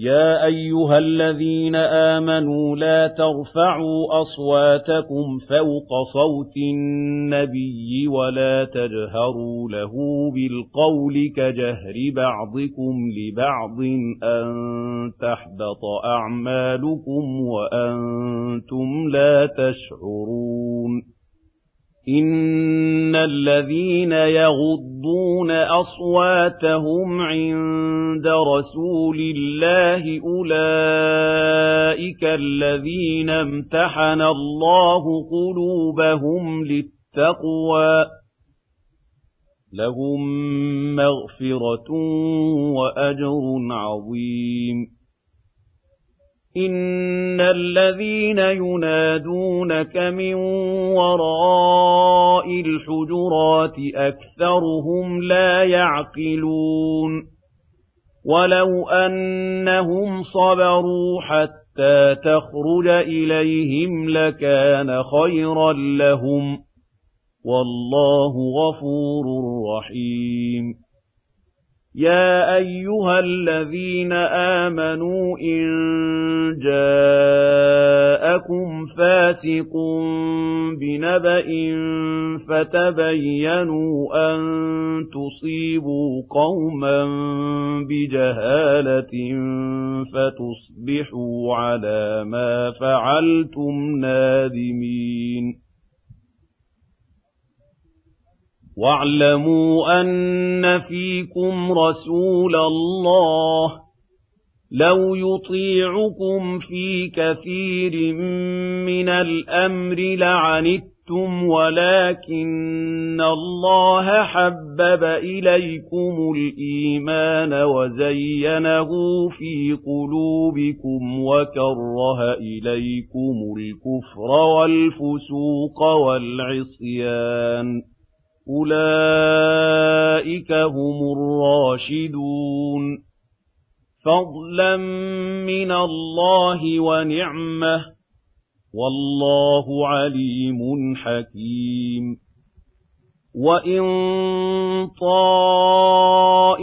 يا أيها الذين آمنوا لا ترفعوا أصواتكم فوق صوت النبي ولا تجهروا له بالقول كجهر بعضكم لبعض أن تحبط أعمالكم وأنتم لا تشعرون إِنَّ الَّذِينَ يَغُضُّونَ أَصْوَاتَهُمْ عِندَ رَسُولِ اللَّهِ أُولَئِكَ الَّذِينَ امْتَحَنَ اللَّهُ قُلُوبَهُمْ لِلتَّقْوَىٰ لَهُم مَّغْفِرَةٌ وَأَجْرٌ عَظِيمٌ إِنَّ الَّذِينَ يُنَادُونَكَ مِن وَرَاءِ الْحُجُرَاتِ أَكْثَرُهُمْ لَا يَعْقِلُونَ وَلَوْ أَنَّهُمْ صَبَرُوا حَتَّىٰ تَخْرُجَ إِلَيْهِمْ لَكَانَ خَيْرًا لَّهُمْ وَاللَّهُ غَفُورٌ رَّحِيمٌ يَا أَيُّهَا الَّذِينَ آمَنُوا إِن جَاءَكُمْ فَاسِقٌ بِنَبَإٍ فَتَبَيَّنُوا أَن تُصِيبُوا قَوْمًا بِجَهَالَةٍ فَتُصْبِحُوا عَلَىٰ مَا فَعَلْتُمْ نَادِمِينَ وَاعْلَمُوا أَنَّ فِيكُمْ رَسُولَ اللَّهِ لَوْ يُطِيعُكُمْ فِي كَثِيرٍ مِّنَ الْأَمْرِ لَعَنِتُّمْ وَلَٰكِنَّ اللَّهَ حَبَّبَ إِلَيْكُمُ الْإِيمَانَ وَزَيَّنَهُ فِي قُلُوبِكُمْ وَكَرَّهَ إِلَيْكُمُ الْكُفْرَ وَالْفُسُوقَ وَالْعِصْيَانَ. أُولَٰئِكَ هُمُ الرَّاشِدُونَ فَضْلًا مِّنَ اللَّهِ وَنِعْمَةً ۚ وَاللَّهُ عَلِيمٌ حَكِيمٌ وَإِن طَائِفَتَانِ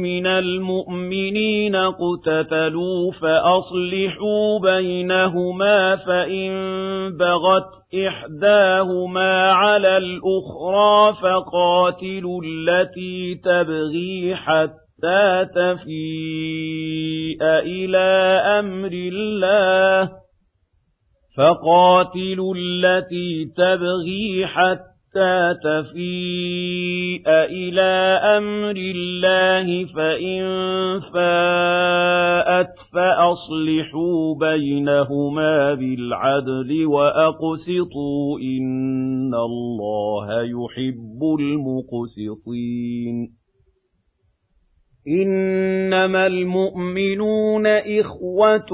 مِنَ الْمُؤْمِنِينَ اقْتَتَلُوا فَأَصْلِحُوا بَيْنَهُمَا فَإِن بَغَتْ إِحْدَاهُمَا عَلَى الْأُخْرَىٰ فَقَاتِلُوا الَّتِي تَبْغِي حَتَّىٰ تَفِيءَ إِلَىٰ أَمْرِ اللَّهِ فَقَاتِلُوا الَّتِي تَبْغِي حَتَّىٰ حَتَّىٰ تَفِيءَ إِلَىٰ أَمْرِ اللَّهِ فَإِن فَاءَتْ فَأَصْلِحُوا بَيْنَهُمَا بِالْعَدْلِ وَأَقْسِطُوا ۖ إِنَّ اللَّهَ يُحِبُّ الْمُقْسِطِينَ إِنَّمَا الْمُؤْمِنُونَ إِخْوَةٌ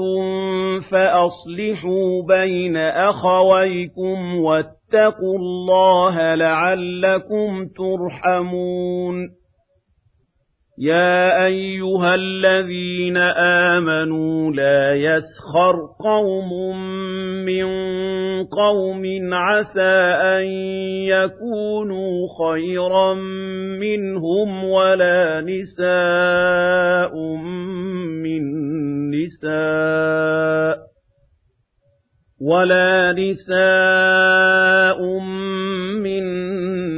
فَأَصْلِحُوا بَيْنَ أَخَوَيْكُمْ وَاتَّقُوا اللَّهَ لَعَلَّكُمْ تُرْحَمُونَ. يَا أَيُّهَا الَّذِينَ آمَنُوا لَا يَسْخَرْ قَوْمٌ مِّن قَوْمٍ عَسَىٰ أَن يَكُونُوا خَيْرًا مِّنْهُمْ وَلَا نِسَاءٌ مِّن نِّسَاءٍ. وَلَا نِسَاءٌ مِّن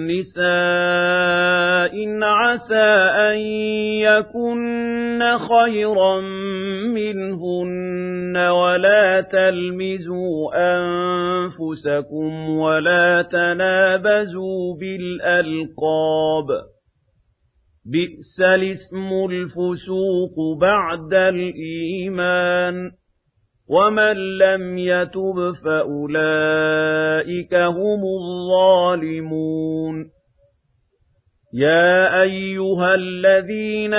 نِّسَاءٍ عَسَىٰ أَن يَكُنَّ خَيْرًا مِّنْهُنَّ وَلَا تَلْمِزُوا أَنفُسَكُمْ وَلَا تَنَابَزُوا بِالْأَلْقَابِ ۖ بِئْسَ الِاسْمُ الْفُسُوقُ بَعْدَ الْإِيمَانِ ۚ وَمَن لَّمْ يَتُبْ فَأُولَٰئِكَ هُمُ الظَّالِمُونَ يَا أَيُّهَا الَّذِينَ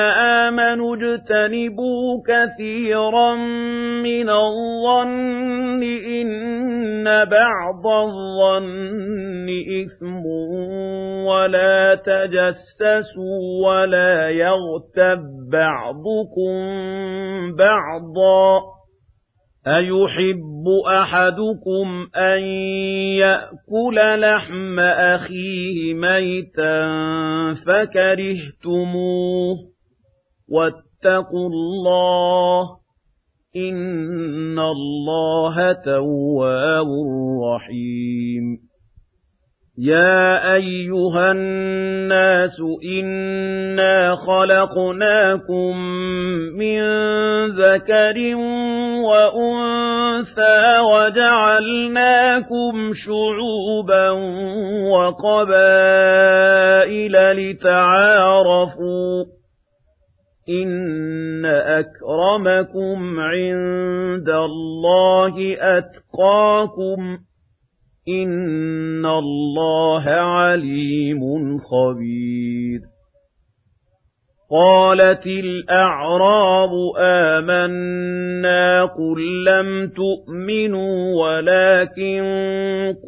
آمَنُوا اجْتَنِبُوا كَثِيرًا مِنَ الظَّنِّ إِنَّ بَعْضَ الظَّنِّ إِثْمٌ وَلَا تَجَسَّسُوا وَلَا يَغْتَب بَّعْضُكُم بَعْضًا أَيُحِبُّ أَحَدُكُمْ أَن يَأْكُلَ لَحْمَ أَخِيهِ مَيْتًا فَكَرِهْتُمُوهُ ۚ وَاتَّقُوا اللَّهَ ۚ إِنَّ اللَّهَ تَوَّابٌ رَّحِيمٌ يَا أَيُّهَا النَّاسُ إِنَّا خَلَقْنَاكُم مِّن ذَكَرٍ وَأُنثَىٰ وَجَعَلْنَاكُمْ شُعُوبًا وَقَبَائِلَ لِتَعَارَفُوا ۚ إِنَّ أَكْرَمَكُمْ عِندَ اللَّهِ أَتْقَاكُمْ ۚ إِنَّ اللَّهَ عَلِيمٌ خَبِيرٌ قَالَتِ الْأَعْرَابُ آمَنَّا قُل لَّمْ تُؤْمِنُوا وَلَٰكِن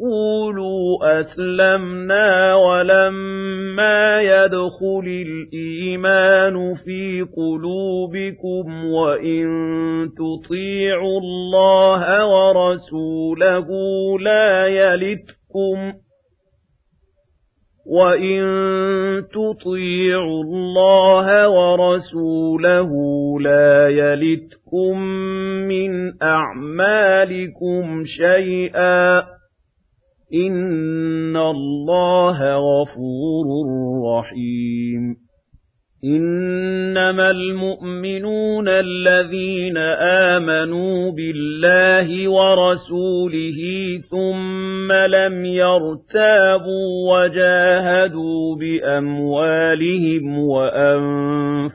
قُولُوا أَسْلَمْنَا وَلَمَّا يَدْخُلِ الْإِيمَانُ فِي قُلُوبِكُمْ وَإِن تُطِيعُوا اللَّهَ وَرَسُولَهُ لَا يَلِتْكُمْ وَإِن تُطِيعُوا اللَّهَ وَرَسُولَهُ لَا يَلِتْكُم مِّنْ أَعْمَالِكُمْ شَيْئًا ۚ إِنَّ اللَّهَ غَفُورٌ رَّحِيمٌ إِنَّمَا الْمُؤْمِنُونَ الَّذِينَ آمَنُوا بِاللَّهِ وَرَسُولِهِ ثُمَّ لَمْ يَرْتَابُوا وَجَاهَدُوا بِأَمْوَالِهِمْ وَأَنفُسِهِمْ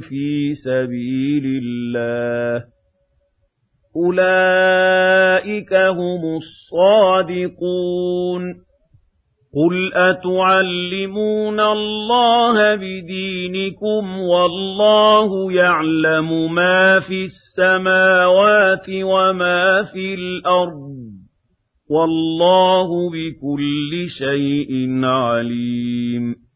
فِي سَبِيلِ اللَّهِ ۚ أُولَٰئِكَ هُمُ الصَّادِقُونَ قُلْ أَتُعَلِّمُونَ اللَّهَ بِدِينِكُمْ وَاللَّهُ يَعْلَمُ مَا فِي السَّمَاوَاتِ وَمَا فِي الْأَرْضِ وَاللَّهُ بِكُلِّ شَيْءٍ عَلِيمٌ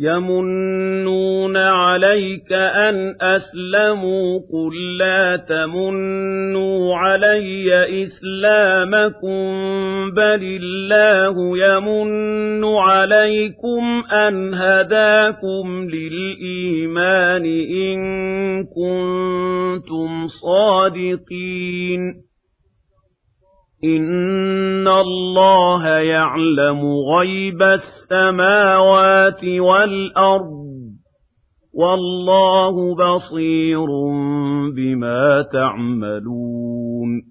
يَمُنُّونَ عَلَيْكَ أَنْ أَسْلَمُوا ۖ قُل لَّا تَمُنُّوا عَلَيَّ إِسْلَامَكُم ۖ بَلِ اللَّهُ يَمُنُّ عَلَيْكُمْ أَنْ هَدَاكُمْ لِلْإِيمَانِ إِن كُنتُمْ صَادِقِينَ إِنَّ اللَّهَ يَعْلَمُ غَيْبَ السَّمَاوَاتِ وَالْأَرْضِ ۚ وَاللَّهُ بَصِيرٌ بِمَا تَعْمَلُونَ